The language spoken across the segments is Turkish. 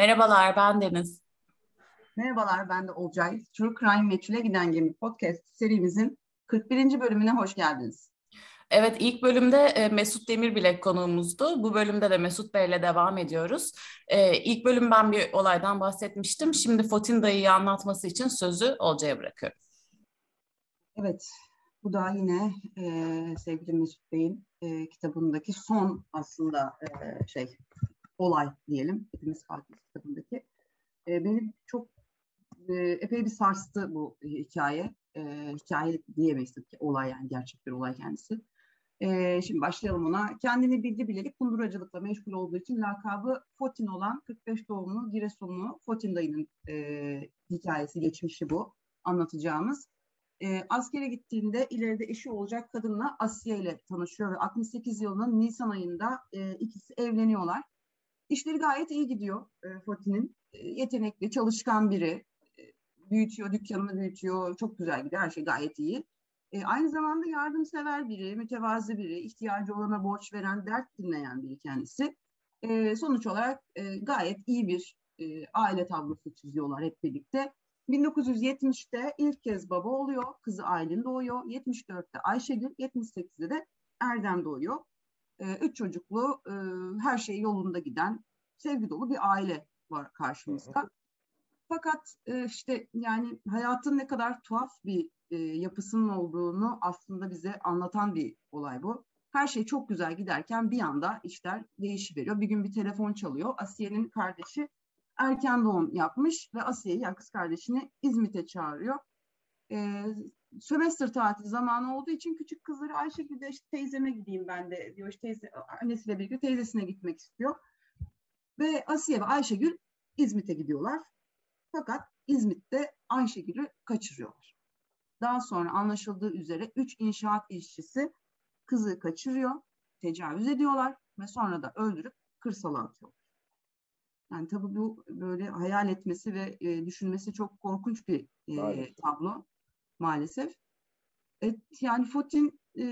Merhabalar, ben Deniz. Merhabalar, ben de Olcay. True Crime Meçhule Giden Gemi podcast serimizin 41. bölümüne hoş geldiniz. Evet, ilk bölümde e, Mesut Demirbilek konuğumuzdu. Bu bölümde de Mesut Bey'le devam ediyoruz. Ee, ilk bölüm ben bir olaydan bahsetmiştim. Şimdi Fotin dayıyı anlatması için sözü Olcay'a bırakıyorum. Evet, bu da yine e, sevgili Mesut Bey'in e, kitabındaki son aslında e, şey olay diyelim. Hepimiz Fatih kitabındaki. E, beni çok e, epey bir sarstı bu hikaye. E, hikaye diyemeyiz tabii ki olay yani gerçek bir olay kendisi. E, şimdi başlayalım ona. Kendini bildi bileli kunduracılıkla meşgul olduğu için lakabı Fotin olan 45 doğumlu Giresunlu Fotin dayının e, hikayesi geçmişi bu anlatacağımız. E, askere gittiğinde ileride eşi olacak kadınla Asya ile tanışıyor ve 68 yılının Nisan ayında e, ikisi evleniyorlar. İşleri gayet iyi gidiyor e, Fotin'in. E, yetenekli, çalışkan biri. E, büyütüyor, dükkanını büyütüyor. Çok güzel gidiyor. Her şey gayet iyi. E, aynı zamanda yardımsever biri, mütevazı biri, ihtiyacı olana borç veren, dert dinleyen biri kendisi. E, sonuç olarak e, gayet iyi bir e, aile tablosu çiziyorlar hep birlikte. 1970'te ilk kez baba oluyor. Kızı Aylin doğuyor. 74'te Ayşegül, 78'de de Erdem doğuyor. E, üç çocuklu, e, her şey yolunda giden, sevgi dolu bir aile var karşımızda. Fakat e, işte yani hayatın ne kadar tuhaf bir e, yapısının olduğunu aslında bize anlatan bir olay bu. Her şey çok güzel giderken bir anda işler değişiveriyor. Bir gün bir telefon çalıyor. Asiye'nin kardeşi erken doğum yapmış ve Asiye'yi yani kız kardeşini İzmit'e çağırıyor. Ee, sömestr tatil zamanı olduğu için küçük kızları Ayşegül de işte teyzeme gideyim ben de diyor. İşte teyze, annesiyle birlikte teyzesine gitmek istiyor. Ve Asiye ve Ayşegül İzmit'e gidiyorlar. Fakat İzmit'te Ayşegül'ü kaçırıyorlar. Daha sonra anlaşıldığı üzere üç inşaat işçisi kızı kaçırıyor, tecavüz ediyorlar ve sonra da öldürüp kırsala atıyorlar. Yani tabii bu böyle hayal etmesi ve e, düşünmesi çok korkunç bir e, tablo maalesef. Evet, yani Fotin e,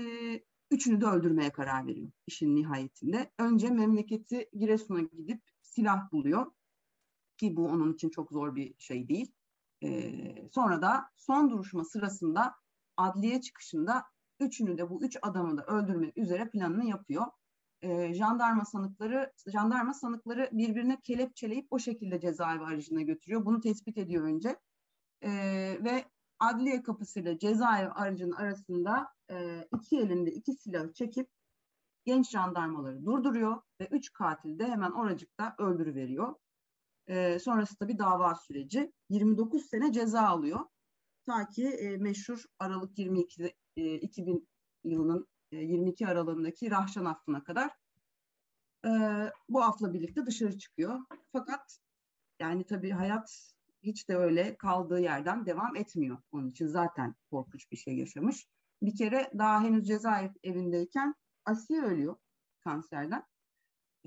üçünü de öldürmeye karar veriyor işin nihayetinde. Önce memleketi Giresun'a gidip silah buluyor ki bu onun için çok zor bir şey değil. E, sonra da son duruşma sırasında adliye çıkışında üçünü de bu üç adamı da öldürmek üzere planını yapıyor. E, jandarma sanıkları jandarma sanıkları birbirine kelepçeleyip o şekilde cezaevi aracına götürüyor. Bunu tespit ediyor önce. E, ve adliye kapısıyla cezaevi aracının arasında e, iki elinde iki silah çekip genç jandarmaları durduruyor ve üç katil de hemen oracıkta öldürüveriyor. E, sonrasında bir dava süreci. 29 sene ceza alıyor. Ta ki e, meşhur Aralık 22 e, 2000 yılının e, 22 aralığındaki Rahşan affına kadar e, bu afla birlikte dışarı çıkıyor. Fakat yani tabii hayat hiç de öyle kaldığı yerden devam etmiyor. Onun için zaten korkunç bir şey yaşamış. Bir kere daha henüz cezaevindeyken Asiye ölüyor kanserden.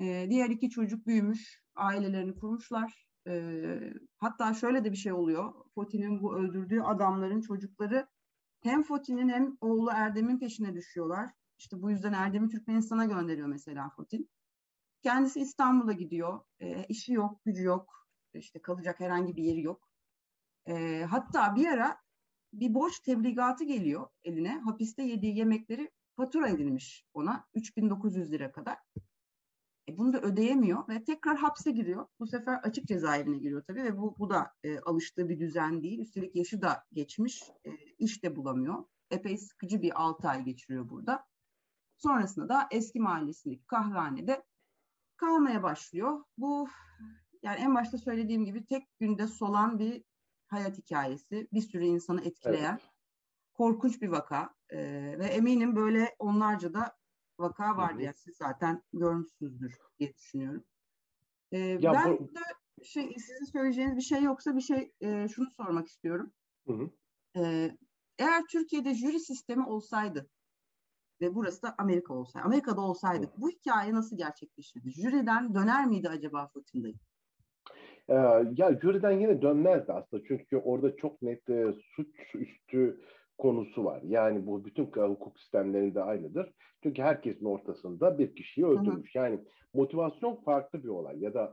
Ee, diğer iki çocuk büyümüş, ailelerini kurmuşlar. Ee, hatta şöyle de bir şey oluyor. Foti'nin bu öldürdüğü adamların çocukları hem Foti'nin hem oğlu Erdem'in peşine düşüyorlar. İşte bu yüzden Erdem'i Türkmenistan'a gönderiyor mesela Fotin. Kendisi İstanbul'a gidiyor. E, işi yok, gücü yok işte kalacak herhangi bir yeri yok. E, hatta bir ara bir borç tebligatı geliyor eline. Hapiste yediği yemekleri fatura edilmiş ona 3900 lira kadar. E, bunu da ödeyemiyor ve tekrar hapse giriyor. Bu sefer açık cezaevine giriyor tabii ve bu, bu da e, alıştığı bir düzen değil. Üstelik yaşı da geçmiş, e, iş de bulamıyor. Epey sıkıcı bir 6 ay geçiriyor burada. Sonrasında da eski mahallesindeki kahvehanede kalmaya başlıyor. Bu yani en başta söylediğim gibi tek günde solan bir hayat hikayesi. Bir sürü insanı etkileyen evet. korkunç bir vaka. Ee, ve eminim böyle onlarca da vaka vardı. Yani siz zaten görmüşsünüzdür diye düşünüyorum. Ee, ya ben bu... de şey, sizin söyleyeceğiniz bir şey yoksa bir şey e, şunu sormak istiyorum. Hı hı. Ee, eğer Türkiye'de jüri sistemi olsaydı ve burası da Amerika olsaydı, Amerika'da olsaydık bu hikaye nasıl gerçekleşirdi? Jüriden döner miydi acaba Fırtında'yı? Ee, ya jüriden yine dönmezdi aslında çünkü orada çok net e, suç üstü konusu var. Yani bu bütün hukuk sistemlerinde aynıdır. Çünkü herkesin ortasında bir kişiyi öldürmüş. Hı hı. Yani motivasyon farklı bir olay ya da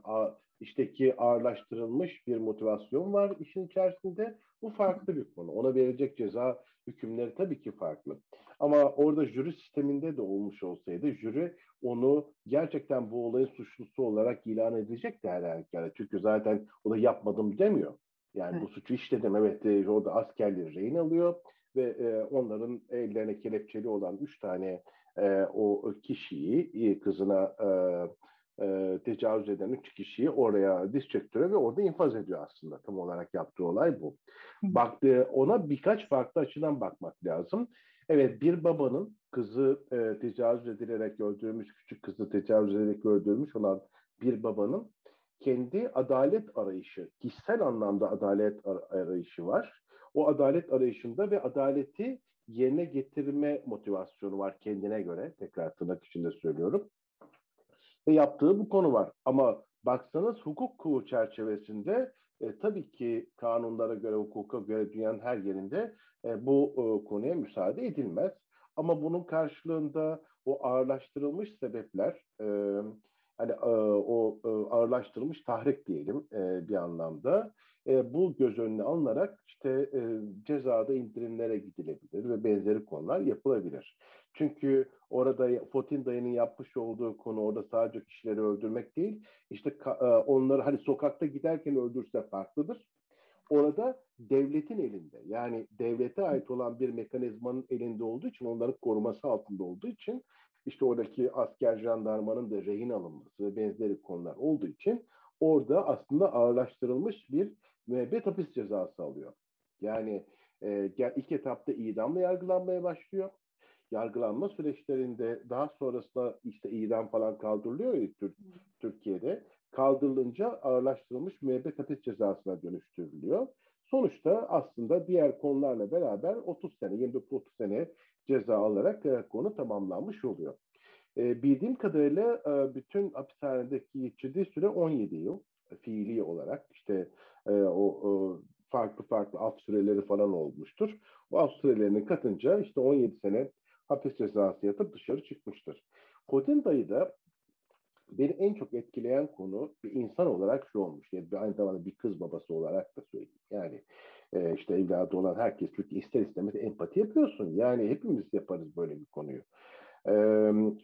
işte ki ağırlaştırılmış bir motivasyon var işin içerisinde. Bu farklı bir konu. Ona verecek ceza hükümleri tabii ki farklı. Ama orada jüri sisteminde de olmuş olsaydı jüri onu gerçekten bu olayın suçlusu olarak ilan edecekti her halükarda. Çünkü zaten o da yapmadım demiyor. Yani evet. bu suçu işledim. Evet e, orada askerleri rehin alıyor ve e, onların ellerine kelepçeli olan üç tane e, o kişiyi e, kızına e, e, tecavüz eden üç kişiyi oraya diz çektiriyor ve orada infaz ediyor aslında. Tam olarak yaptığı olay bu. Baktığı ona birkaç farklı açıdan bakmak lazım. Evet bir babanın kızı e, tecavüz edilerek öldürmüş, küçük kızı tecavüz ederek öldürmüş olan bir babanın kendi adalet arayışı, kişisel anlamda adalet arayışı var. O adalet arayışında ve adaleti yerine getirme motivasyonu var kendine göre. Tekrar tırnak içinde söylüyorum. Ve yaptığı bu konu var. Ama baksanız hukuk çerçevesinde e, tabii ki kanunlara göre, hukuka göre dünyanın her yerinde e, bu e, konuya müsaade edilmez. Ama bunun karşılığında o ağırlaştırılmış sebepler, e, hani e, o e, ağırlaştırılmış tahrik diyelim e, bir anlamda, e, bu göz önüne alınarak işte e, cezada indirimlere gidilebilir ve benzeri konular yapılabilir. Çünkü orada Fotin dayının yapmış olduğu konu orada sadece kişileri öldürmek değil, işte e, onları hani sokakta giderken öldürse farklıdır. Orada devletin elinde yani devlete ait olan bir mekanizmanın elinde olduğu için onların koruması altında olduğu için işte oradaki asker jandarmanın da rehin alınması ve benzeri konular olduğu için orada aslında ağırlaştırılmış bir müebbet hapis cezası alıyor. Yani e, ilk etapta idamla yargılanmaya başlıyor. Yargılanma süreçlerinde daha sonrasında işte idam falan kaldırılıyor ya Tür Türkiye'de. Kaldırılınca ağırlaştırılmış müebbet hapis cezasına dönüştürülüyor. Sonuçta aslında diğer konularla beraber 30 sene, 29-30 sene ceza alarak e, konu tamamlanmış oluyor. E, bildiğim kadarıyla e, bütün hapishanedeki geçirdiği süre 17 yıl fiili olarak işte e, o, o farklı farklı af süreleri falan olmuştur. O af sürelerini katınca işte 17 sene hapis cezası yatıp dışarı çıkmıştır. Hodin dayı da beni en çok etkileyen konu bir insan olarak şu olmuş. Yani aynı zamanda bir kız babası olarak da söyleyeyim. Yani e, işte evladı olan herkes çünkü ister istemez empati yapıyorsun. Yani hepimiz yaparız böyle bir konuyu. E,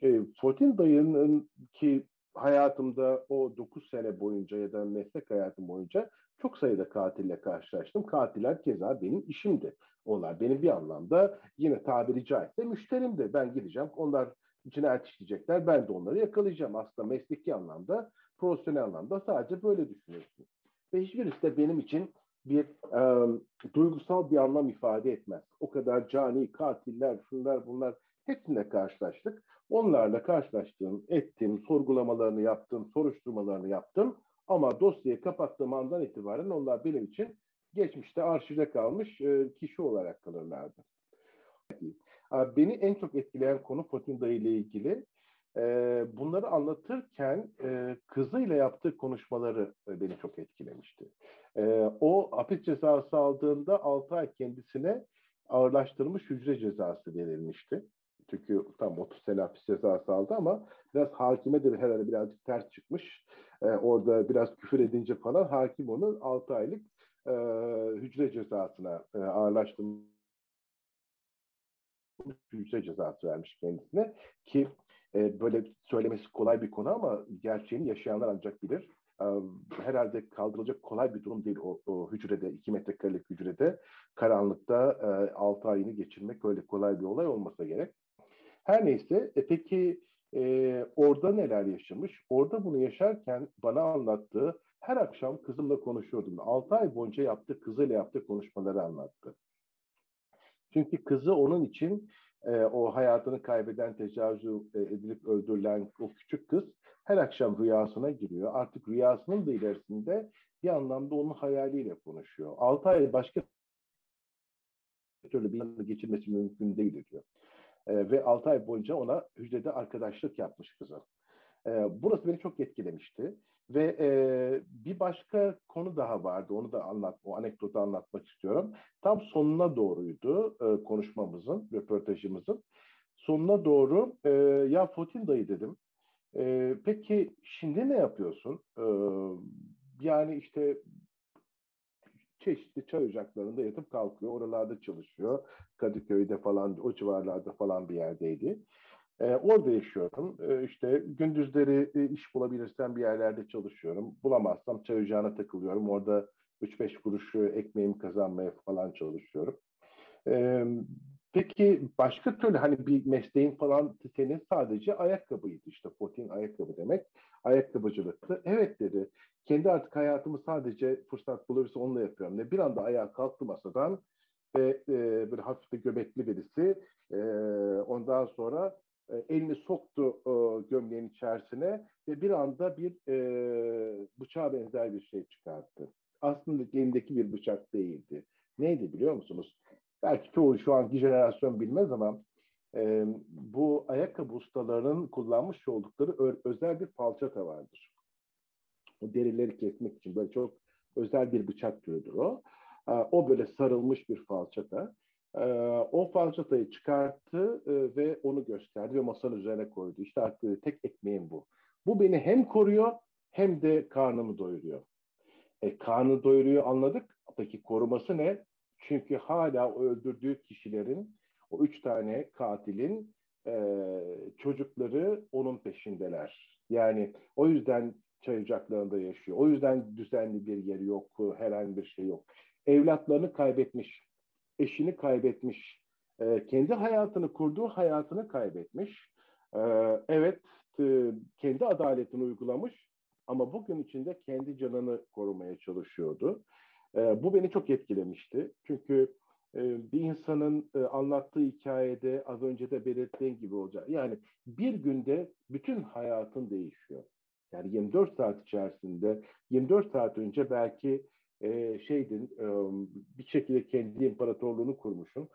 e, Fortin dayının ki hayatımda o 9 sene boyunca ya da meslek hayatım boyunca çok sayıda katille karşılaştım. Katiller keza benim işimdi. Onlar benim bir anlamda yine tabiri caizse müşterimdi. Ben gideceğim, onlar cinayet işleyecekler, ben de onları yakalayacağım. Aslında mesleki anlamda, profesyonel anlamda sadece böyle düşünüyorsun. Ve hiçbirisi de benim için bir e, duygusal bir anlam ifade etmez. O kadar cani, katiller, şunlar bunlar hepsine karşılaştık. Onlarla karşılaştım, ettim, sorgulamalarını yaptım, soruşturmalarını yaptım. Ama dosyayı kapattığım andan itibaren onlar benim için geçmişte arşivde kalmış e, kişi olarak kalırlardı. Beni en çok etkileyen konu Fotinda ile ilgili. E, bunları anlatırken e, kızıyla yaptığı konuşmaları beni çok etkilemişti. O hapis cezası aldığında 6 ay kendisine ağırlaştırılmış hücre cezası verilmişti. Çünkü tam 30 sene hapis cezası aldı ama biraz hakime de herhalde birazcık ters çıkmış. E, orada biraz küfür edince falan hakim onu 6 aylık e, hücre cezasına e, ağırlaştırmış hücre cezası vermiş kendisine ki e, böyle söylemesi kolay bir konu ama gerçeğini yaşayanlar ancak bilir. E, herhalde kaldırılacak kolay bir durum değil o, o hücrede, 2 metrekarelik hücrede karanlıkta e, 6 ayını geçirmek öyle kolay bir olay olmasa gerek. Her neyse e, peki e, orada neler yaşamış? Orada bunu yaşarken bana anlattığı her akşam kızımla konuşuyordum. 6 ay boyunca yaptığı kızıyla yaptığı konuşmaları anlattı. Çünkü kızı onun için e, o hayatını kaybeden, tecavüz e, edilip öldürülen o küçük kız her akşam rüyasına giriyor. Artık rüyasının da ilerisinde bir anlamda onun hayaliyle konuşuyor. 6 ay başka türlü bir geçirmesi mümkün değil diyor. E, ve 6 ay boyunca ona hücrede arkadaşlık yapmış kızı. E, burası beni çok etkilemişti. Ve e, bir başka konu daha vardı. Onu da anlat, o anekdotu anlatmak istiyorum. Tam sonuna doğruydu e, konuşmamızın, röportajımızın. Sonuna doğru e, ya Fotin dayı dedim. E, peki şimdi ne yapıyorsun? E, yani işte çeşitli çay ocaklarında yatıp kalkıyor. Oralarda çalışıyor. Kadıköy'de falan o civarlarda falan bir yerdeydi. E, orada yaşıyorum. E, işte gündüzleri e, iş bulabilirsem bir yerlerde çalışıyorum. Bulamazsam çay ocağına takılıyorum. Orada 3-5 kuruşu ekmeğimi kazanmaya falan çalışıyorum. E, peki başka türlü hani bir mesleğin falan senin sadece ayakkabıydı işte. Fotin ayakkabı demek. Ayakkabıcılıktı. Evet dedi. Kendi artık hayatımı sadece fırsat bulursa onunla yapıyorum. Ne bir anda ayağa kalktı masadan ve e, bir hafif de göbekli birisi e, ondan sonra e, elini soktu e, gömleğin içerisine ve bir anda bir e, bıçağa benzer bir şey çıkarttı. Aslında elindeki bir bıçak değildi. Neydi biliyor musunuz? Belki çoğu şu anki jenerasyon bilmez ama e, bu ayakkabı ustalarının kullanmış oldukları özel bir falçata vardır. O derileri kesmek için böyle çok özel bir bıçak türüdür o. E, o böyle sarılmış bir falçata. E, o falçatayı çıkarttı e, ve onu gösterdi ve masanın üzerine koydu. İşte artık tek ekmeğim bu. Bu beni hem koruyor hem de karnımı doyuruyor. E, karnı doyuruyor anladık. Peki koruması ne? Çünkü hala öldürdüğü kişilerin, o üç tane katilin e, çocukları onun peşindeler. Yani o yüzden çay ocaklarında yaşıyor. O yüzden düzenli bir yeri yok, herhangi bir şey yok. Evlatlarını kaybetmiş, eşini kaybetmiş, e, kendi hayatını, kurduğu hayatını kaybetmiş. E, evet, e, kendi adaletini uygulamış ama bugün içinde kendi canını korumaya çalışıyordu. E, bu beni çok etkilemişti. Çünkü e, bir insanın e, anlattığı hikayede az önce de belirttiğim gibi olacak. Yani bir günde bütün hayatın değişiyor. Yani 24 saat içerisinde, 24 saat önce belki e, şeydin, e, bir şekilde kendi imparatorluğunu kurmuşsun.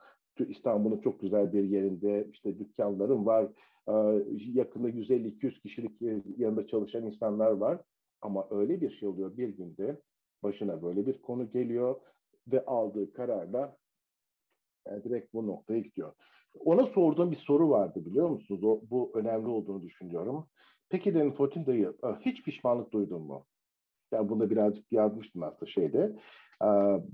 İstanbul'un çok güzel bir yerinde işte dükkanların var, e, yakında 150-200 kişilik e, yanında çalışan insanlar var. Ama öyle bir şey oluyor bir günde başına böyle bir konu geliyor ve aldığı kararla yani direkt bu noktaya gidiyor. Ona sorduğum bir soru vardı biliyor musunuz? O, bu önemli olduğunu düşünüyorum. Peki dedim Fotin dayı e, hiç pişmanlık duydun mu? Yani bunda birazcık yazmıştım aslında şeyde. E,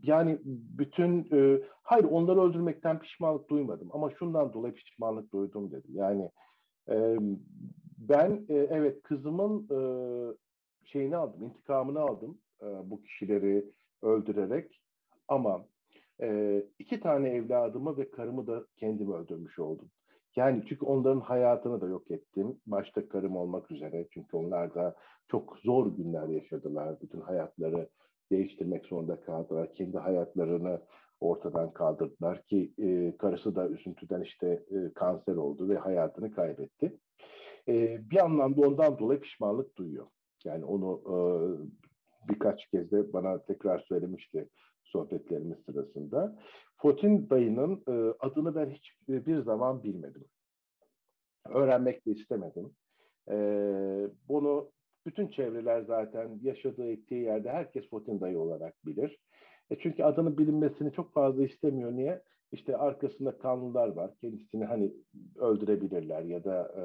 yani bütün, e, hayır onları öldürmekten pişmanlık duymadım ama şundan dolayı pişmanlık duydum dedi. Yani ben evet kızımın şeyini aldım, intikamını aldım bu kişileri öldürerek ama iki tane evladımı ve karımı da kendim öldürmüş oldum. Yani çünkü onların hayatını da yok ettim. Başta karım olmak üzere. Çünkü onlar da çok zor günler yaşadılar. Bütün hayatları değiştirmek zorunda kaldılar. Kendi hayatlarını ortadan kaldırdılar ki e, karısı da üzüntüden işte e, kanser oldu ve hayatını kaybetti. E, bir anlamda ondan dolayı pişmanlık duyuyor. Yani onu e, birkaç kez de bana tekrar söylemişti sohbetlerimiz sırasında. Fotin dayının e, adını ben hiç bir zaman bilmedim. Öğrenmek de istemedim. E, bunu bütün çevreler zaten yaşadığı ettiği yerde herkes Fotin dayı olarak bilir. E çünkü adının bilinmesini çok fazla istemiyor. Niye? İşte arkasında kanunlar var. Kendisini hani öldürebilirler ya da e,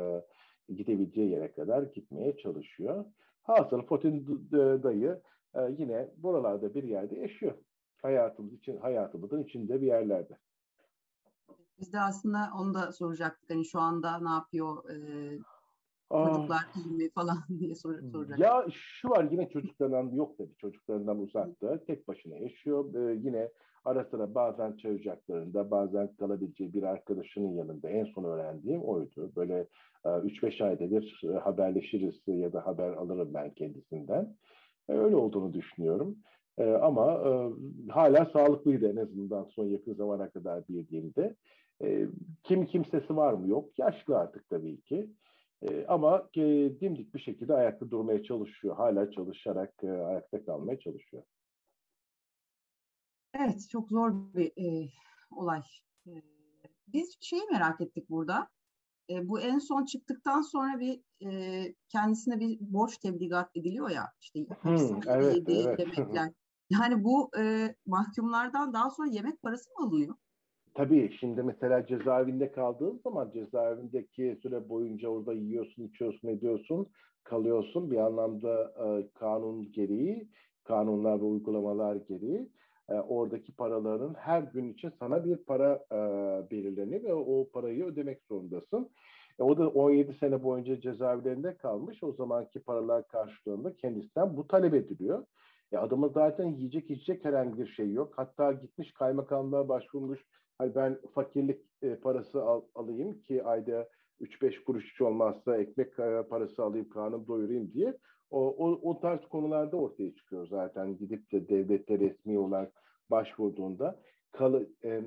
gidebileceği yere kadar gitmeye çalışıyor. Hasıl Fotin dayı e, yine buralarda bir yerde yaşıyor hayatımız için hayatımızın içinde bir yerlerde. Biz de aslında onu da soracaktık. Hani şu anda ne yapıyor? E, çocuklar iyi mi falan diye sor, soracaktık. Ya şu var yine çocuklarından yok tabii. Çocuklarından uzakta. Tek başına yaşıyor. E, yine ara sıra bazen çay ocaklarında bazen kalabileceği bir arkadaşının yanında en son öğrendiğim oydu. Böyle 3-5 ayda bir e, haberleşiriz ya da haber alırım ben kendisinden. E, öyle olduğunu düşünüyorum. E, ama e, hala sağlıklıydı en azından son yakın zamana kadar bildiğimde. E, kim kimsesi var mı yok. Yaşlı artık tabii ki. E, ama e, dimdik bir şekilde ayakta durmaya çalışıyor. Hala çalışarak e, ayakta kalmaya çalışıyor. Evet, çok zor bir e, olay. E, biz şeyi merak ettik burada. E, bu en son çıktıktan sonra bir e, kendisine bir borç tebligat ediliyor ya işte hmm, evet, yediği evet. yemekler. Yani bu e, mahkumlardan daha sonra yemek parası mı alıyor? Tabii şimdi mesela cezaevinde kaldığın zaman cezaevindeki süre boyunca orada yiyorsun, içiyorsun, ediyorsun, kalıyorsun. Bir anlamda e, kanun gereği, kanunlar ve uygulamalar gereği e, oradaki paraların her gün için sana bir para e, belirleniyor ve o parayı ödemek zorundasın. E, o da 17 sene boyunca cezaevlerinde kalmış. O zamanki paralar karşılığında kendisinden bu talep ediliyor. E, adamın zaten yiyecek içecek herhangi bir şey yok. Hatta gitmiş kaymakamlığa başvurmuş. Hani ben fakirlik e, parası al, alayım ki ayda 3-5 kuruş hiç olmazsa ekmek e, parası alayım, karnım doyurayım diye. O, o, o tarz konularda ortaya çıkıyor zaten gidip de devlette resmi olarak başvurduğunda. Kalı, e,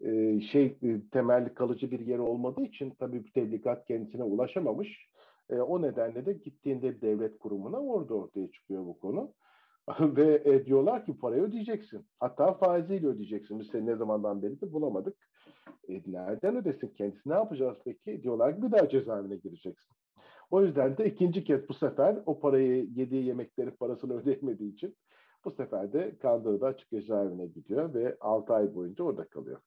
e, şey e, temelli kalıcı bir yer olmadığı için tabii bu tebligat kendisine ulaşamamış. E, o nedenle de gittiğinde devlet kurumuna orada ortaya çıkıyor bu konu. Ve e, diyorlar ki parayı ödeyeceksin. Hatta faiziyle ödeyeceksin. Biz seni ne zamandan beri de bulamadık. E, nereden ödesin kendisi? Ne yapacağız peki? Diyorlar ki bir daha cezaevine gireceksin. O yüzden de ikinci kez bu sefer o parayı yediği yemeklerin parasını ödeyemediği için bu sefer de Kandıra'da açık cezaevine gidiyor ve 6 ay boyunca orada kalıyor.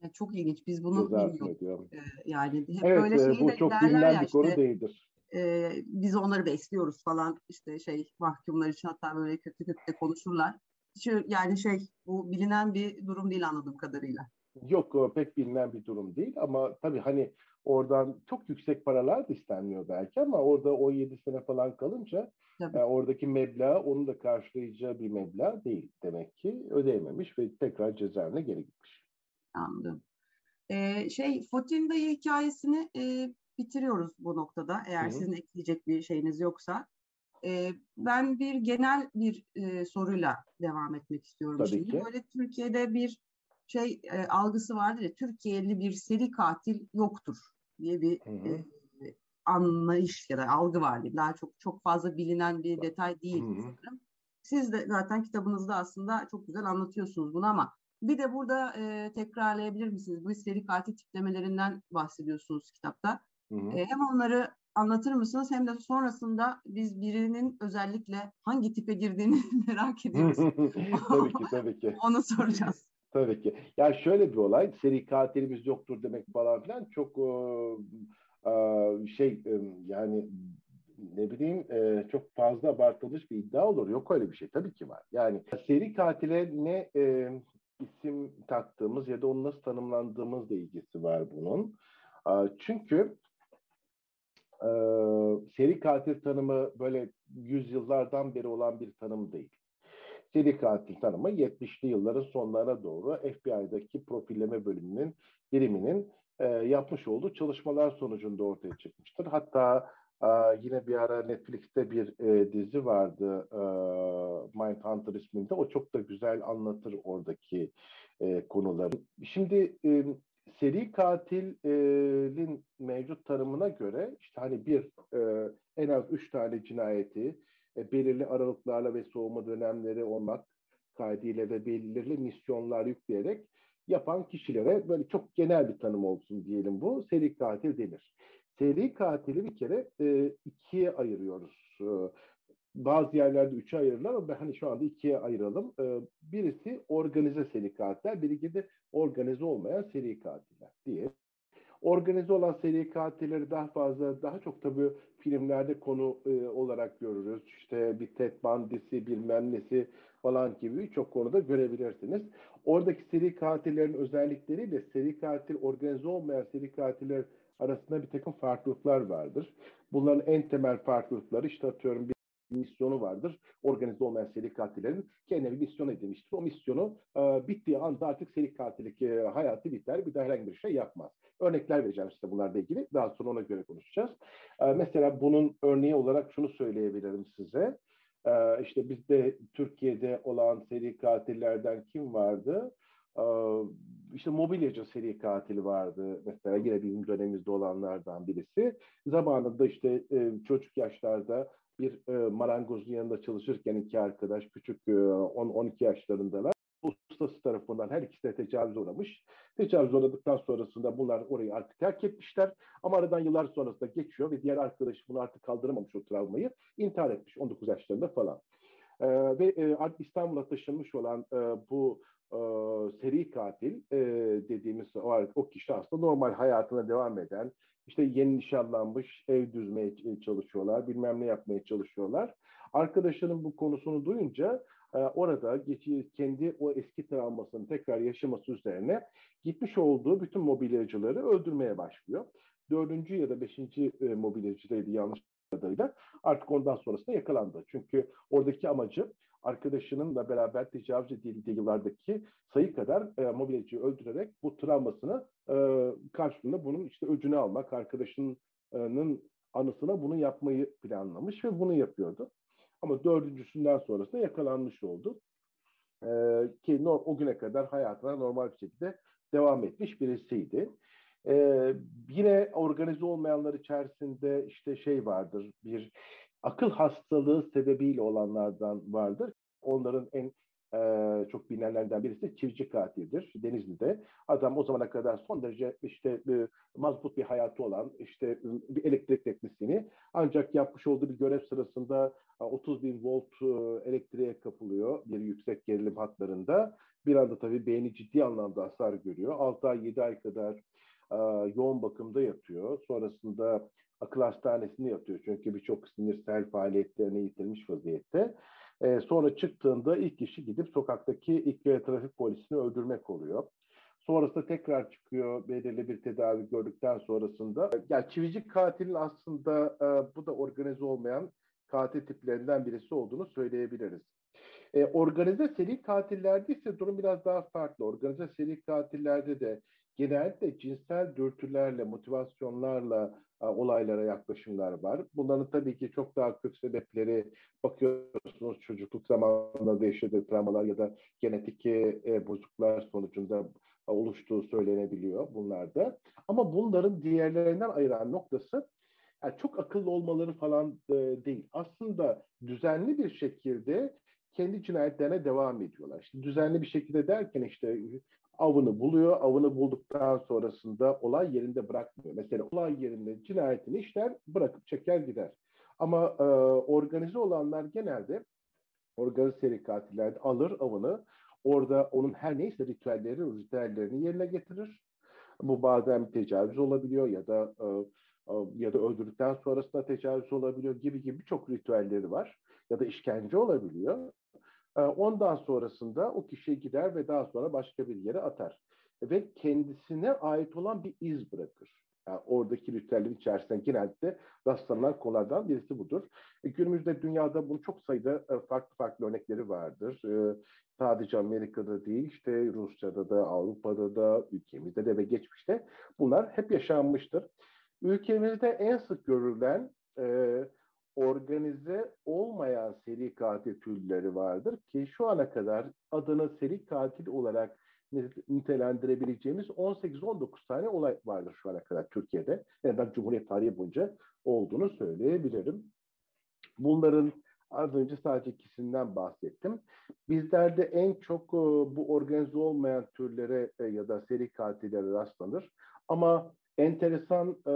Ya çok ilginç. Biz bunu bilmiyorduk. Ee, yani hep evet, böyle e, bu çok bilinen bir konu değildir. E, biz onları besliyoruz falan işte şey mahkumlar için hatta böyle kötü kötü de konuşurlar. Hiç, yani şey bu bilinen bir durum değil anladığım kadarıyla. Yok pek bilinen bir durum değil ama tabii hani oradan çok yüksek paralar da istenmiyor belki ama orada 17 sene falan kalınca e, oradaki meblağ onu da karşılayacağı bir meblağ değil demek ki ödeyememiş ve tekrar cezaevine geri gitmiş. Anladım. Ee, şey Fotin dayı hikayesini e, bitiriyoruz bu noktada eğer Hı-hı. sizin ekleyecek bir şeyiniz yoksa. E, ben bir genel bir e, soruyla devam etmek istiyorum Tabii şimdi. Ki. Böyle Türkiye'de bir şey e, algısı vardır ya Türkiye'li bir seri katil yoktur diye bir e, anlayış ya da algı var diyeyim. Daha çok çok fazla bilinen bir detay değil sanırım. Siz de zaten kitabınızda aslında çok güzel anlatıyorsunuz bunu ama bir de burada e, tekrarlayabilir misiniz? Bu seri katil tiplemelerinden bahsediyorsunuz kitapta. Hı hı. E, hem onları anlatır mısınız hem de sonrasında biz birinin özellikle hangi tipe girdiğini merak ediyoruz. tabii ki tabii ki. Onu soracağız. Tabii ki. Ya şöyle bir olay, seri katilimiz yoktur demek falan filan çok e, şey e, yani ne bileyim e, çok fazla abartılmış bir iddia olur. Yok öyle bir şey. Tabii ki var. Yani seri katile ne e, isim taktığımız ya da onu nasıl tanımlandığımızla ilgisi var bunun. E, çünkü e, seri katil tanımı böyle yüzyıllardan beri olan bir tanım değil. Seri katil tanımı 70'li yılların sonlarına doğru FBI'daki profilleme bölümünün biriminin e, yapmış olduğu çalışmalar sonucunda ortaya çıkmıştır. Hatta e, yine bir ara Netflix'te bir e, dizi vardı e, Mindhunter isminde. O çok da güzel anlatır oradaki e, konuları. Şimdi e, seri katilin mevcut tanımına göre işte hani bir e, en az üç tane cinayeti e, belirli aralıklarla ve soğuma dönemleri olmak kaydıyla ve belirli misyonlar yükleyerek yapan kişilere böyle çok genel bir tanım olsun diyelim bu seri katil denir. Seri katili bir kere e, ikiye ayırıyoruz. E, bazı yerlerde üçe ayırırlar ama ben hani şu anda ikiye ayıralım. E, birisi organize seri katiller, biri de organize olmayan seri katiller diye. Organize olan seri katilleri daha fazla, daha çok tabii filmlerde konu e, olarak görürüz. İşte bir Ted Bundy'si, bilmem nesi falan gibi birçok konuda görebilirsiniz. Oradaki seri katillerin özellikleri ve seri katil, organize olmayan seri katiller arasında bir takım farklılıklar vardır. Bunların en temel farklılıkları işte atıyorum bir misyonu vardır. Organize olmayan seri katillerin kendine bir misyon edinmiştir. O misyonu e, bittiği anda artık seri katillik e, hayatı biter. Bir daha herhangi bir şey yapmaz. Örnekler vereceğim size bunlarla ilgili. Daha sonra ona göre konuşacağız. E, mesela bunun örneği olarak şunu söyleyebilirim size. E, işte bizde Türkiye'de olan seri katillerden kim vardı? E, işte mobilyacı seri katili vardı mesela yine bizim dönemimizde olanlardan birisi. Zamanında işte e, çocuk yaşlarda bir e, marangozun yanında çalışırken iki arkadaş küçük e, 10-12 yaşlarındalar. ustası tarafından her ikisi de tecavüz uğramış. Tecavüz uğradıktan sonrasında bunlar orayı artık terk etmişler. Ama aradan yıllar sonrasında geçiyor ve diğer arkadaşı bunu artık kaldıramamış o travmayı. intihar etmiş 19 yaşlarında falan. E, ve e, İstanbul'a taşınmış olan e, bu e, seri katil e, dediğimiz o, o kişi aslında normal hayatına devam eden, işte yeni nişanlanmış, ev düzmeye çalışıyorlar, bilmem ne yapmaya çalışıyorlar. Arkadaşının bu konusunu duyunca e, orada geçi, kendi o eski travmasını tekrar yaşaması üzerine gitmiş olduğu bütün mobilyacıları öldürmeye başlıyor. Dördüncü ya da beşinci e, mobilyacıdaydı yanlış kadarıyla artık ondan sonrasında yakalandı. Çünkü oradaki amacı arkadaşınınla beraber tecavüz edildiği yıllardaki sayı kadar e, mobilyacıyı öldürerek bu travmasını e, karşılığında bunun işte öcünü almak, arkadaşının anısına bunu yapmayı planlamış ve bunu yapıyordu. Ama dördüncüsünden sonrasında yakalanmış oldu. E, ki no, o güne kadar hayatına normal bir şekilde devam etmiş birisiydi. Ee, yine organize olmayanlar içerisinde işte şey vardır, bir akıl hastalığı sebebiyle olanlardan vardır. Onların en e, çok bilinenlerden birisi çiftçi katildir Denizli'de. Adam o zamana kadar son derece işte e, mazbut bir hayatı olan işte bir elektrik teknisyeni ancak yapmış olduğu bir görev sırasında 30 bin volt e, elektriğe kapılıyor bir yüksek gerilim hatlarında. Bir anda tabii beyni ciddi anlamda hasar görüyor. 6 ay 7 ay kadar e, yoğun bakımda yatıyor. Sonrasında akıl hastanesinde yatıyor. Çünkü birçok sinirsel faaliyetlerini yitirmiş vaziyette. E, sonra çıktığında ilk kişi gidip sokaktaki ilk trafik polisini öldürmek oluyor. Sonrasında tekrar çıkıyor belirli bir tedavi gördükten sonrasında. Yani çivicik katilin aslında e, bu da organize olmayan katil tiplerinden birisi olduğunu söyleyebiliriz. E, organize seri katillerde ise durum biraz daha farklı. Organize seri katillerde de genellikle cinsel dürtülerle, motivasyonlarla olaylara yaklaşımlar var. Bunların tabii ki çok daha kök sebepleri bakıyorsunuz çocukluk zamanında yaşadığı travmalar ya da genetik e, bozukluklar sonucunda oluştuğu söylenebiliyor bunlarda. Ama bunların diğerlerinden ayıran noktası yani çok akıllı olmaları falan e, değil. Aslında düzenli bir şekilde kendi cinayetlerine devam ediyorlar. İşte düzenli bir şekilde derken işte avını buluyor. Avını bulduktan sonrasında olay yerinde bırakmıyor. Mesela olay yerinde cinayetini işler, bırakıp çeker gider. Ama e, organize olanlar genelde organize seri katillerde alır avını. Orada onun her neyse ritüelleri, ritüellerini yerine getirir. Bu bazen tecavüz olabiliyor ya da e, e, ya da öldürdükten sonrasında tecavüz olabiliyor gibi gibi birçok ritüelleri var. Ya da işkence olabiliyor. Ee, ondan sonrasında o kişi gider ve daha sonra başka bir yere atar. Ve kendisine ait olan bir iz bırakır. Yani oradaki ritüellerin içerisinde genelde rastlanan konulardan birisi budur. E, günümüzde dünyada bunun çok sayıda e, farklı farklı örnekleri vardır. E, sadece Amerika'da değil, işte Rusya'da da, Avrupa'da da, ülkemizde de ve geçmişte bunlar hep yaşanmıştır. Ülkemizde en sık görülen e, organize olmayan seri katil türleri vardır ki şu ana kadar adını seri katil olarak nitelendirebileceğimiz 18-19 tane olay vardır şu ana kadar Türkiye'de. Yani ben Cumhuriyet tarihi boyunca olduğunu söyleyebilirim. Bunların az önce sadece ikisinden bahsettim. Bizlerde en çok e, bu organize olmayan türlere e, ya da seri katillere rastlanır. Ama enteresan e,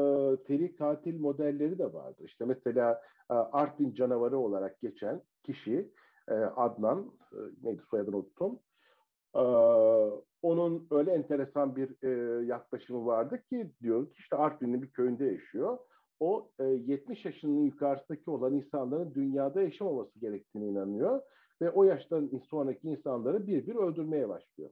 seri katil modelleri de vardır. İşte mesela e, Artvin canavarı olarak geçen kişi e, Adnan, e, neydi soyadını unuttum. E, onun öyle enteresan bir e, yaklaşımı vardı ki diyor ki işte Artvin'in bir köyünde yaşıyor. O e, 70 yaşının yukarısındaki olan insanların dünyada yaşamaması gerektiğine inanıyor ve o yaştan sonraki insanları bir bir öldürmeye başlıyor.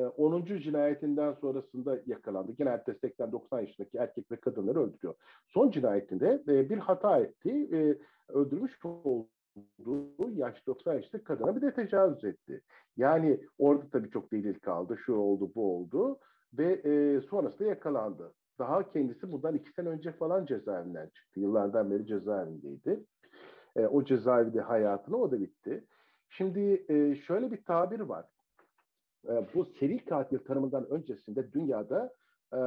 10. cinayetinden sonrasında yakalandı. Genelde 80-90 yaşındaki erkek ve kadınları öldürüyor. Son cinayetinde e, bir hata etti ve öldürmüş olduğu yaş 90 yaşındaki kadına bir de tecavüz etti. Yani orada tabii çok delil kaldı. Şu oldu, bu oldu ve e, sonrasında yakalandı. Daha kendisi bundan iki sene önce falan cezaevinden çıktı. Yıllardan beri cezaevindeydi. E, o cezaevinde hayatını o da bitti. Şimdi e, şöyle bir tabir var e, bu seri katil tanımından öncesinde dünyada e,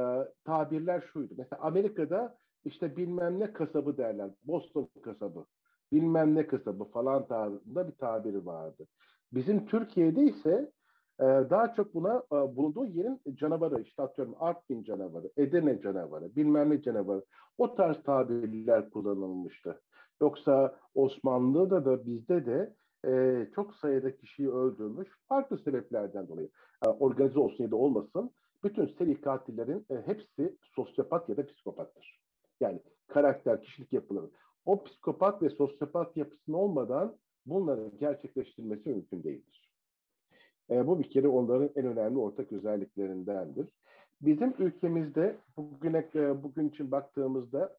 tabirler şuydu. Mesela Amerika'da işte bilmem ne kasabı derler. Boston kasabı. Bilmem ne kasabı falan tarzında bir tabiri vardı. Bizim Türkiye'de ise Ee, daha çok buna e, bulunduğu yerin canavarı, işte atıyorum Artvin canavarı, Edirne canavarı, bilmem ne canavarı. O tarz tabirler kullanılmıştı. Yoksa Osmanlı'da da bizde de e, çok sayıda kişiyi öldürmüş farklı sebeplerden dolayı. E, organize olsun ya da olmasın bütün seri katillerin e, hepsi sosyopat ya da psikopattır. Yani karakter, kişilik yapıları. O psikopat ve sosyopat yapısının olmadan bunların gerçekleştirilmesi mümkün değildir. E, bu bir kere onların en önemli ortak özelliklerindendir. Bizim ülkemizde bugüne e, bugün için baktığımızda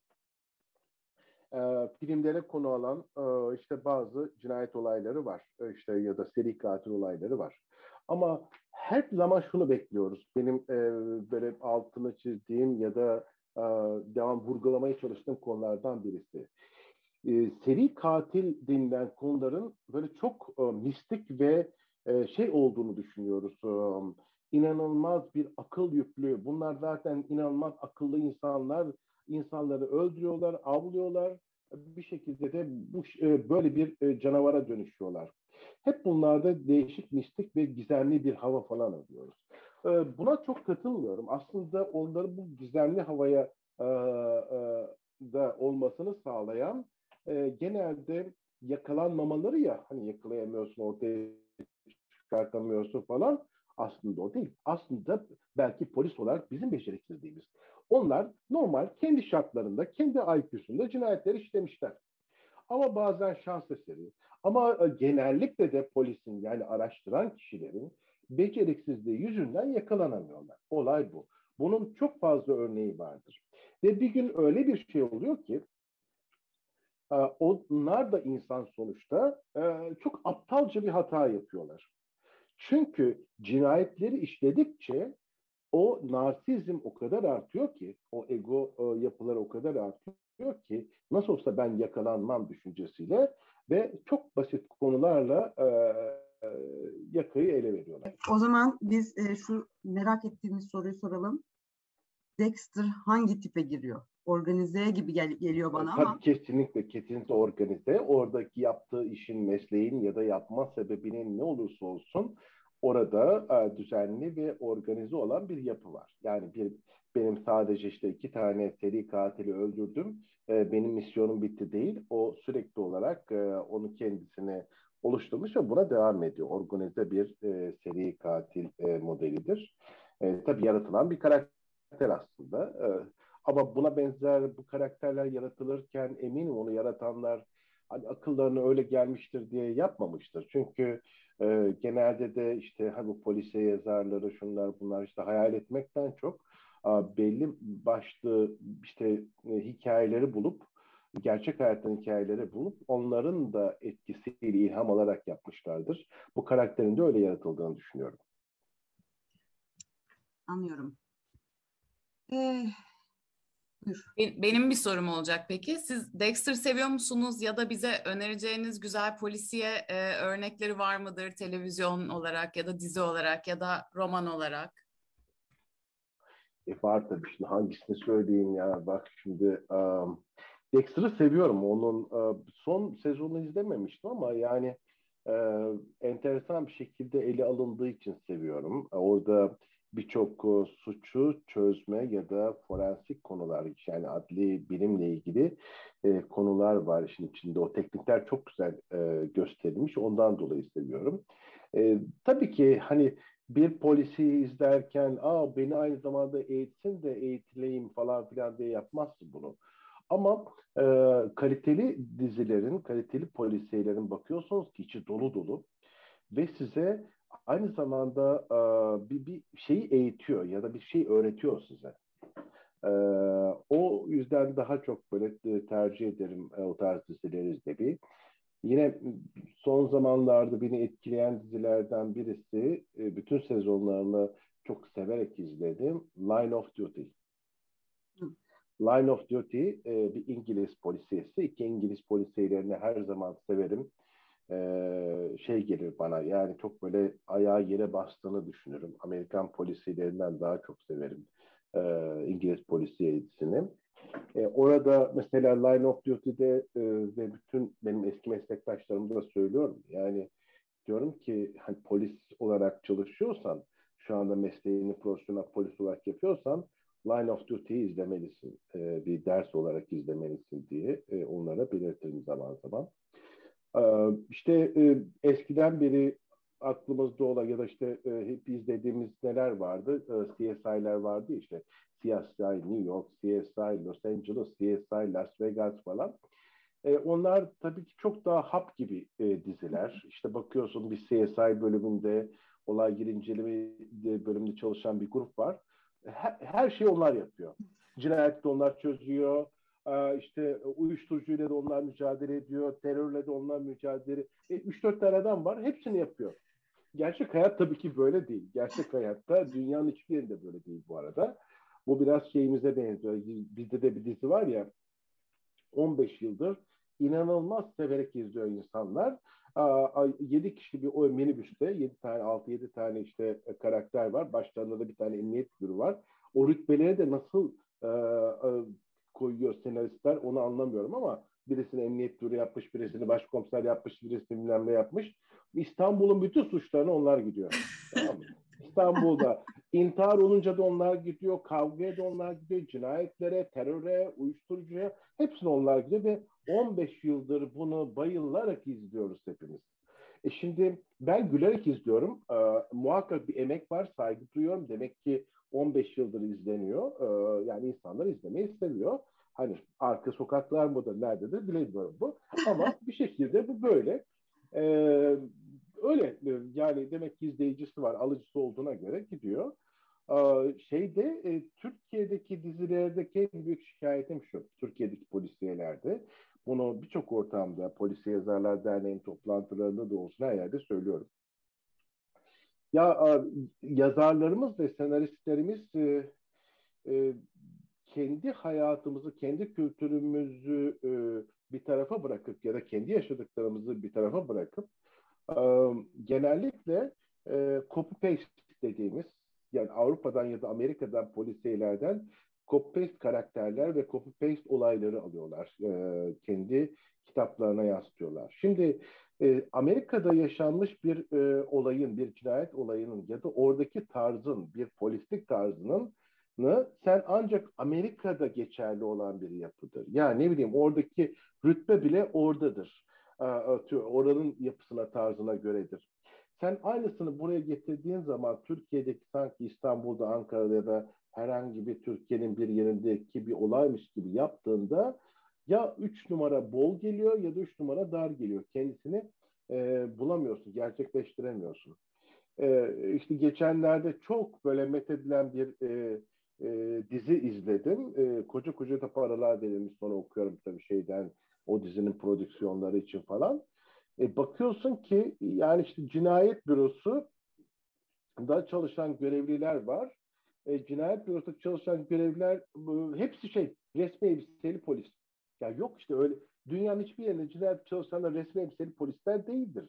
e, filmlere konu alan e, işte bazı cinayet olayları var. E, işte ya da seri katil olayları var. Ama her zaman şunu bekliyoruz. Benim e, böyle altını çizdiğim ya da e, devam vurgulamaya çalıştığım konulardan birisi. E, seri katil denilen konuların böyle çok e, mistik ve e, şey olduğunu düşünüyoruz. E, inanılmaz bir akıl yüklü. Bunlar zaten inanılmaz akıllı insanlar. İnsanları öldürüyorlar, avlıyorlar. Bir şekilde de bu e, böyle bir e, canavara dönüşüyorlar. Hep bunlarda değişik, mistik ve gizemli bir hava falan arıyoruz. E, buna çok katılmıyorum. Aslında onları bu gizemli havaya da olmasını sağlayan genelde yakalanmamaları ya hani yakalayamıyorsun ortaya çıkartamıyorsun falan aslında o değil. Aslında belki polis olarak bizim beceriksizliğimiz. Onlar normal kendi şartlarında, kendi IQ'sunda cinayetleri işlemişler. Ama bazen şans eseri. Ama e, genellikle de polisin yani araştıran kişilerin beceriksizliği yüzünden yakalanamıyorlar. Olay bu. Bunun çok fazla örneği vardır. Ve bir gün öyle bir şey oluyor ki e, onlar da insan sonuçta e, çok aptalca bir hata yapıyorlar. Çünkü cinayetleri işledikçe o narsizm o kadar artıyor ki, o ego yapıları o kadar artıyor ki nasıl olsa ben yakalanmam düşüncesiyle ve çok basit konularla e, e, yakayı ele veriyorlar. O zaman biz e, şu merak ettiğimiz soruyu soralım. Dexter hangi tipe giriyor? Organize gibi gel- geliyor bana Tabii ama. kesinlikle, kesinlikle organize. Oradaki yaptığı işin, mesleğin ya da yapma sebebinin ne olursa olsun orada e, düzenli ve organize olan bir yapı var. Yani bir benim sadece işte iki tane seri katili öldürdüm. E, benim misyonum bitti değil. O sürekli olarak e, onu kendisine oluşturmuş ve buna devam ediyor. Organize bir e, seri katil e, modelidir. E, tabii yaratılan bir karakter aslında. E, ama buna benzer bu karakterler yaratılırken eminim onu yaratanlar hani akıllarına öyle gelmiştir diye yapmamıştır. Çünkü e, genelde de işte hani bu polise yazarları şunlar bunlar işte hayal etmekten çok a, belli başlı işte e, hikayeleri bulup gerçek hayattan hikayeleri bulup onların da etkisiyle ilham alarak yapmışlardır. Bu karakterin de öyle yaratıldığını düşünüyorum. Anlıyorum. Ee, buyur. Benim bir sorum olacak peki. Siz Dexter seviyor musunuz ya da bize önereceğiniz güzel polisiye e, örnekleri var mıdır televizyon olarak ya da dizi olarak ya da roman olarak? E var tabii şimdi hangisini söyleyeyim ya bak şimdi um, Dexter'ı seviyorum onun uh, son sezonunu izlememiştim ama yani uh, enteresan bir şekilde ele alındığı için seviyorum. Uh, orada birçok uh, suçu çözme ya da forensik konular yani adli bilimle ilgili e, konular var işin içinde. O teknikler çok güzel e, gösterilmiş. Ondan dolayı seviyorum. E, tabii ki hani bir polisi izlerken Aa, beni aynı zamanda eğitsin de eğitileyim falan filan diye yapmazsın bunu. Ama e, kaliteli dizilerin, kaliteli polisiyelerin bakıyorsunuz ki içi dolu dolu ve size aynı zamanda e, bir, bir şeyi eğitiyor ya da bir şey öğretiyor size. E, o yüzden daha çok böyle tercih ederim e, o tarz dizileri izlemeyi. Yine son zamanlarda beni etkileyen dizilerden birisi, e, bütün sezonlarını çok severek izledim, Line of Duty. Line of Duty e, bir İngiliz polisiyesi. İki İngiliz polisiyelerini her zaman severim. E, şey gelir bana yani çok böyle ayağı yere bastığını düşünürüm. Amerikan polisiyelerinden daha çok severim İngiliz polisiyesini. E, orada mesela Line of Duty'de e, ve bütün benim eski meslektaşlarımı da söylüyorum. Yani diyorum ki hani polis olarak çalışıyorsan şu anda mesleğini profesyonel polis olarak yapıyorsan Line of Duty'yi izlemelisin. E, bir ders olarak izlemelisin diye e, onlara belirtirim zaman zaman. E, işte e, eskiden beri aklımızda olan ya da işte e, hep izlediğimiz neler vardı? E, CSI'ler vardı işte. CSI New York, CSI Los Angeles, CSI Las Vegas falan. Onlar tabii ki çok daha hap gibi diziler. İşte bakıyorsun bir CSI bölümünde olay girinceleme bölümünde çalışan bir grup var. Her, her şeyi onlar yapıyor. Cinayet de onlar çözüyor. E, işte uyuşturucuyla da onlar mücadele ediyor. Terörle de onlar mücadele. E, 3-4 tane adam var. Hepsini yapıyor. Gerçek hayat tabii ki böyle değil. Gerçek hayatta dünyanın hiçbir yerinde böyle değil bu arada. Bu biraz şeyimize benziyor. Bizde de bir dizi var ya 15 yıldır inanılmaz severek izliyor insanlar. 7 kişi bir o minibüste 7 tane 6-7 tane işte karakter var. Başlarında da bir tane emniyet müdürü var. O rütbeleri de nasıl e, e, koyuyor senaristler onu anlamıyorum ama birisini emniyet müdürü yapmış, birisini başkomiser yapmış, birisini bilmem ne yapmış. İstanbul'un bütün suçlarına onlar gidiyor. tamam mı? İstanbul'da intihar olunca da onlar gidiyor, kavgaya da onlar gidiyor, cinayetlere, teröre, uyuşturucuya hepsine onlar gidiyor ve 15 yıldır bunu bayılarak izliyoruz hepimiz. E şimdi ben gülerek izliyorum. E, muhakkak bir emek var, saygı duyuyorum. Demek ki 15 yıldır izleniyor. E, yani insanlar izlemeyi seviyor. Hani arka sokaklar mıdır, nerededir bilemiyorum bu. Ama bir şekilde bu böyle. E, öyle yani demek ki izleyicisi var, alıcısı olduğuna göre gidiyor. E, şeyde e, Türkiye'deki dizilerdeki en büyük şikayetim şu. Türkiye'deki polisiyelerde. Bunu birçok ortamda, Polisiye Yazarlar Derneği'nin toplantılarında da olsun her yerde söylüyorum. Ya yazarlarımız ve senaristlerimiz e, e, kendi hayatımızı, kendi kültürümüzü e, bir tarafa bırakıp ya da kendi yaşadıklarımızı bir tarafa bırakıp e, genellikle e, copy paste dediğimiz yani Avrupa'dan ya da Amerika'dan polisiyelerden copy-paste karakterler ve copy-paste olayları alıyorlar. E, kendi kitaplarına yansıtıyorlar. Şimdi e, Amerika'da yaşanmış bir e, olayın, bir cinayet olayının ya da oradaki tarzın, bir polislik tarzının sen ancak Amerika'da geçerli olan bir yapıdır. Yani ne bileyim oradaki rütbe bile oradadır. Oranın yapısına, tarzına göredir. Sen aynısını buraya getirdiğin zaman Türkiye'deki sanki İstanbul'da, Ankara'da ya da herhangi bir Türkiye'nin bir yerindeki bir olaymış gibi yaptığında ya üç numara bol geliyor ya da üç numara dar geliyor. Kendisini e, bulamıyorsun, gerçekleştiremiyorsun. E, işte geçenlerde çok böyle methedilen bir e, e, dizi izledim. E, koca koca da paralar verilmiş sonra okuyorum tabii şeyden o dizinin prodüksiyonları için falan. E, bakıyorsun ki yani işte cinayet bürosu da çalışan görevliler var e, cinayet bürosunda çalışan görevliler e, hepsi şey resmi elbiseli polis. Ya yok işte öyle dünyanın hiçbir yerinde cinayet çalışanlar resmi elbiseli polisler değildir.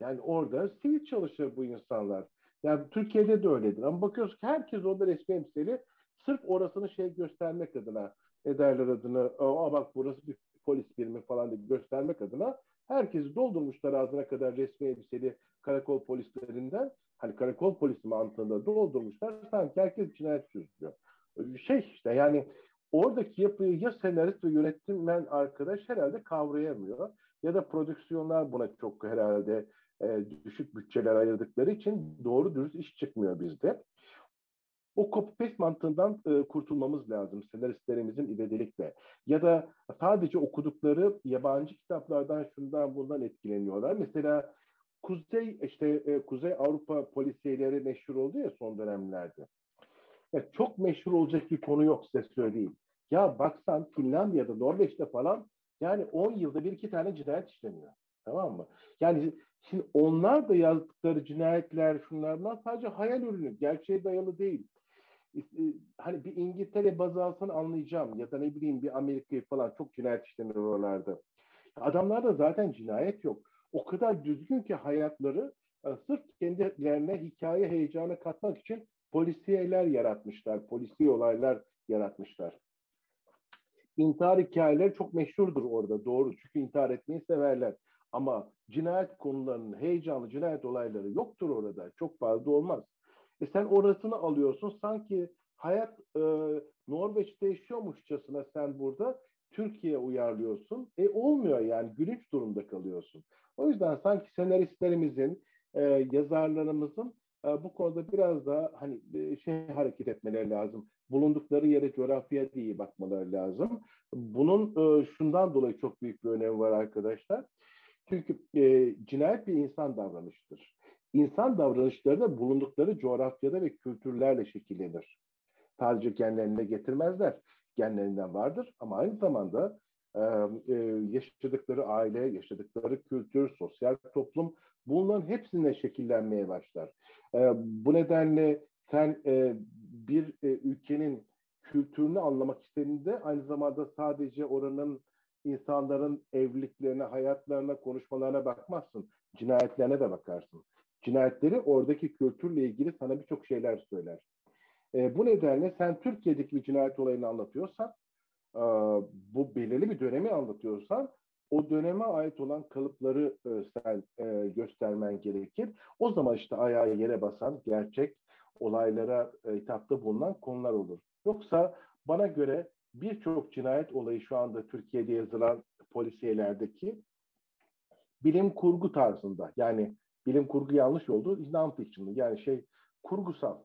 Yani orada sivil çalışır bu insanlar. Yani Türkiye'de de öyledir. Ama bakıyoruz ki herkes orada resmi elbiseli sırf orasını şey göstermek adına ederler adını aa bak burası bir polis birimi falan diye göstermek adına herkesi doldurmuşlar ağzına kadar resmi elbiseli karakol polislerinden hani karakol polisi mantığında doldurmuşlar. Sanki herkes cinayet çözüyor. Şey işte yani oradaki yapıyı ya senarist ve yönetmen arkadaş herhalde kavrayamıyor. Ya da prodüksiyonlar buna çok herhalde e, düşük bütçeler ayırdıkları için doğru dürüst iş çıkmıyor bizde. O copy-paste mantığından e, kurtulmamız lazım senaristlerimizin ivedilikle. Ya da sadece okudukları yabancı kitaplardan şundan bundan etkileniyorlar. Mesela Kuzey işte e, Kuzey Avrupa polisiyeleri meşhur oldu ya son dönemlerde. Ya çok meşhur olacak bir konu yok size söyleyeyim. Ya baksan Finlandiya'da, Norveç'te falan yani 10 yılda bir iki tane cinayet işleniyor. Tamam mı? Yani şimdi onlar da yazdıkları cinayetler şunlardan sadece hayal ürünü. Gerçeğe dayalı değil. E, hani bir İngiltere baz alsan anlayacağım. Ya da ne bileyim bir Amerika'yı falan çok cinayet işlenir oralarda. Adamlarda zaten cinayet yok o kadar düzgün ki hayatları e, sırf kendilerine hikaye heyecanı katmak için polisiyeler yaratmışlar, polisi olaylar yaratmışlar. İntihar hikayeleri çok meşhurdur orada doğru çünkü intihar etmeyi severler. Ama cinayet konularının heyecanlı cinayet olayları yoktur orada. Çok fazla olmaz. E sen orasını alıyorsun sanki hayat e, Norveç'te yaşıyormuşçasına sen burada Türkiye uyarlıyorsun. E olmuyor yani gülünç durumda kalıyorsun. O yüzden sanki senaristlerimizin, e, yazarlarımızın bu konuda biraz daha hani e, şey hareket etmeleri lazım. Bulundukları yere coğrafya diye bakmaları lazım. Bunun e, şundan dolayı çok büyük bir önemi var arkadaşlar. Çünkü e, cinayet bir insan davranışıdır. İnsan davranışları da bulundukları coğrafyada ve kültürlerle şekillenir. Sadece kendilerine getirmezler. Genlerinden vardır ama aynı zamanda e, yaşadıkları aile, yaşadıkları kültür, sosyal toplum bunların hepsine şekillenmeye başlar. E, bu nedenle sen e, bir e, ülkenin kültürünü anlamak istediğinde aynı zamanda sadece oranın insanların evliliklerine, hayatlarına, konuşmalarına bakmazsın. Cinayetlerine de bakarsın. Cinayetleri oradaki kültürle ilgili sana birçok şeyler söyler. E, bu nedenle sen Türkiye'deki bir cinayet olayını anlatıyorsan, bu belirli bir dönemi anlatıyorsan, o döneme ait olan kalıpları e, sen e, göstermen gerekir. O zaman işte ayağı yere basan, gerçek olaylara e, hitapta bulunan konular olur. Yoksa bana göre birçok cinayet olayı şu anda Türkiye'de yazılan polisiyelerdeki bilim kurgu tarzında. Yani bilim kurgu yanlış oldu. Non-fiction yani şey kurgusal.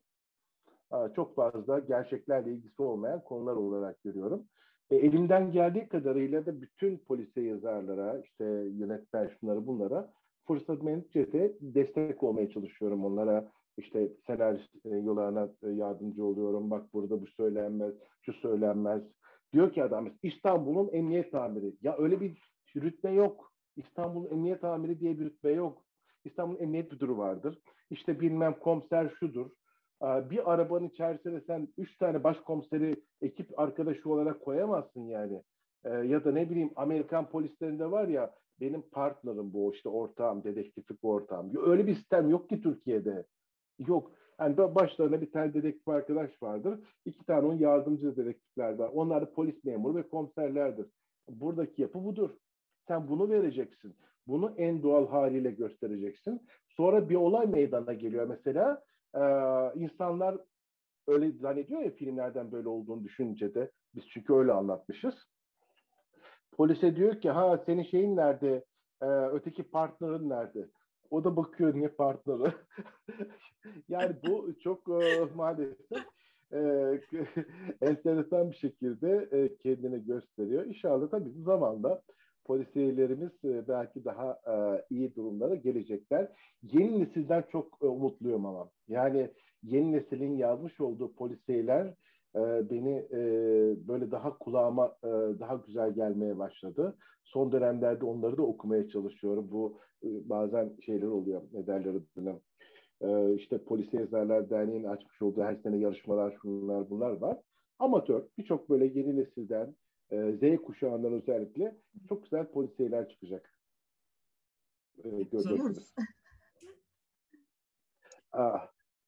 Çok fazla gerçeklerle ilgisi olmayan konular olarak görüyorum. E, elimden geldiği kadarıyla da bütün polise yazarlara, işte yönetmen şunları bunlara fırsat de destek olmaya çalışıyorum onlara. İşte senarist e, yollarına e, yardımcı oluyorum. Bak burada bu söylenmez, şu söylenmez. Diyor ki adam İstanbul'un emniyet amiri. Ya öyle bir rütbe yok. İstanbul'un emniyet amiri diye bir rütbe yok. İstanbul'un emniyet müdürü vardır. İşte bilmem komiser şudur. Bir arabanın içerisine sen üç tane başkomiseri ekip arkadaşı olarak koyamazsın yani. Ee, ya da ne bileyim Amerikan polislerinde var ya benim partnerim bu işte ortağım, dedektiflik ortağım. Öyle bir sistem yok ki Türkiye'de. Yok. Yani başlarında bir tane dedektif arkadaş vardır. İki tane onun yardımcı dedektifler var. Onlar da polis memuru ve komiserlerdir. Buradaki yapı budur. Sen bunu vereceksin. Bunu en doğal haliyle göstereceksin. Sonra bir olay meydana geliyor. Mesela e, insanlar öyle zannediyor ya filmlerden böyle olduğunu düşününce de biz çünkü öyle anlatmışız. Polise diyor ki ha senin şeyin nerede? E, öteki partnerin nerede? O da bakıyor niye partneri. yani bu çok maalesef e, enteresan bir şekilde e, kendini gösteriyor. İnşallah tabii zamanla polisiyelerimiz e, belki daha e, iyi durumlara gelecekler. Yeni nesilden çok e, umutluyum ama. Yani yeni neslin yazmış olduğu polisiyeler beni böyle daha kulağıma daha güzel gelmeye başladı. Son dönemlerde onları da okumaya çalışıyorum. Bu bazen şeyler oluyor, ne derler adına. E, işte Yazarlar Derneği'nin açmış olduğu her sene yarışmalar, şunlar bunlar var. Amatör, birçok böyle yeni nesilden, e, Z kuşağından özellikle çok güzel polisiyeler çıkacak. E, göreceksiniz. Aa,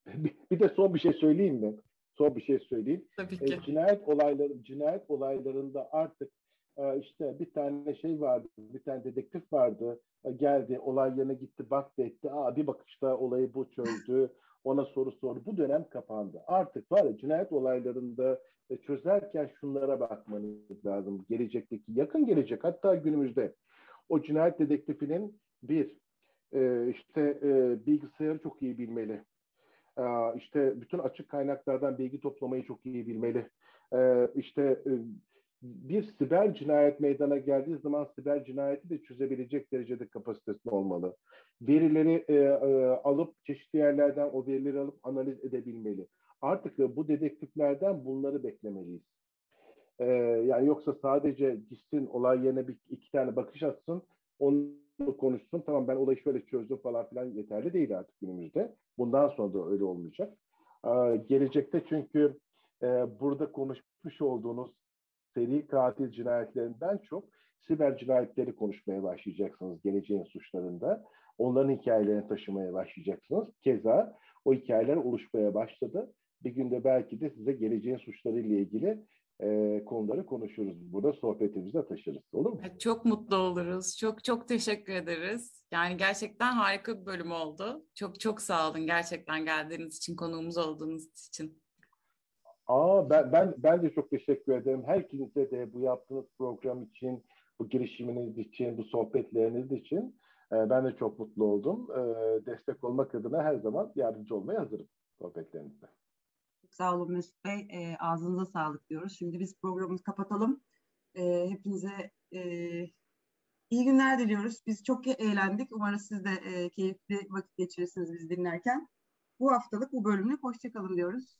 bir, bir de son bir şey söyleyeyim mi? son bir şey söyleyeyim. Tabii ki. E, cinayet olayları cinayet olaylarında artık e, işte bir tane şey vardı, bir tane dedektif vardı. E, geldi, olay yerine gitti, baktı etti. Aa, bir bakışta olayı bu çözdü. Ona soru sordu. Bu dönem kapandı. Artık var ya cinayet olaylarında e, çözerken şunlara bakmanız lazım. Gelecekteki, yakın gelecek hatta günümüzde o cinayet dedektifinin bir, e, işte e, bilgisayarı çok iyi bilmeli. Ee, işte bütün açık kaynaklardan bilgi toplamayı çok iyi bilmeli. Ee, işte e, bir siber cinayet meydana geldiği zaman siber cinayeti de çözebilecek derecede kapasitesi olmalı. Verileri e, e, alıp çeşitli yerlerden o verileri alıp analiz edebilmeli. Artık bu dedektiflerden bunları beklemeliyiz. Ee, yani yoksa sadece gitsin olay yerine bir iki tane bakış atsın, onu konuşsun. Tamam ben olayı şöyle çözdüm falan filan yeterli değil artık günümüzde. Bundan sonra da öyle olmayacak. Ee, gelecekte çünkü e, burada konuşmuş olduğunuz seri katil cinayetlerinden çok siber cinayetleri konuşmaya başlayacaksınız geleceğin suçlarında. Onların hikayelerini taşımaya başlayacaksınız. Keza o hikayeler oluşmaya başladı. Bir günde belki de size geleceğin suçları ile ilgili e, konuları konuşuruz. Burada sohbetimizi taşırız. Olur mu? Çok mutlu oluruz. Çok çok teşekkür ederiz. Yani gerçekten harika bir bölüm oldu. Çok çok sağ olun gerçekten geldiğiniz için, konuğumuz olduğunuz için. Aa, ben, ben, ben de çok teşekkür ederim. Herkese de bu yaptığınız program için, bu girişiminiz için, bu sohbetleriniz için e, ben de çok mutlu oldum. E, destek olmak adına her zaman yardımcı olmaya hazırım sohbetlerinizde. Çok sağ olun Mesut Bey. E, ağzınıza sağlık diyoruz. Şimdi biz programımızı kapatalım. E, hepinize e, iyi günler diliyoruz. Biz çok eğlendik. Umarım siz de e, keyifli vakit geçirirsiniz biz dinlerken. Bu haftalık bu bölümlük hoşçakalın diyoruz.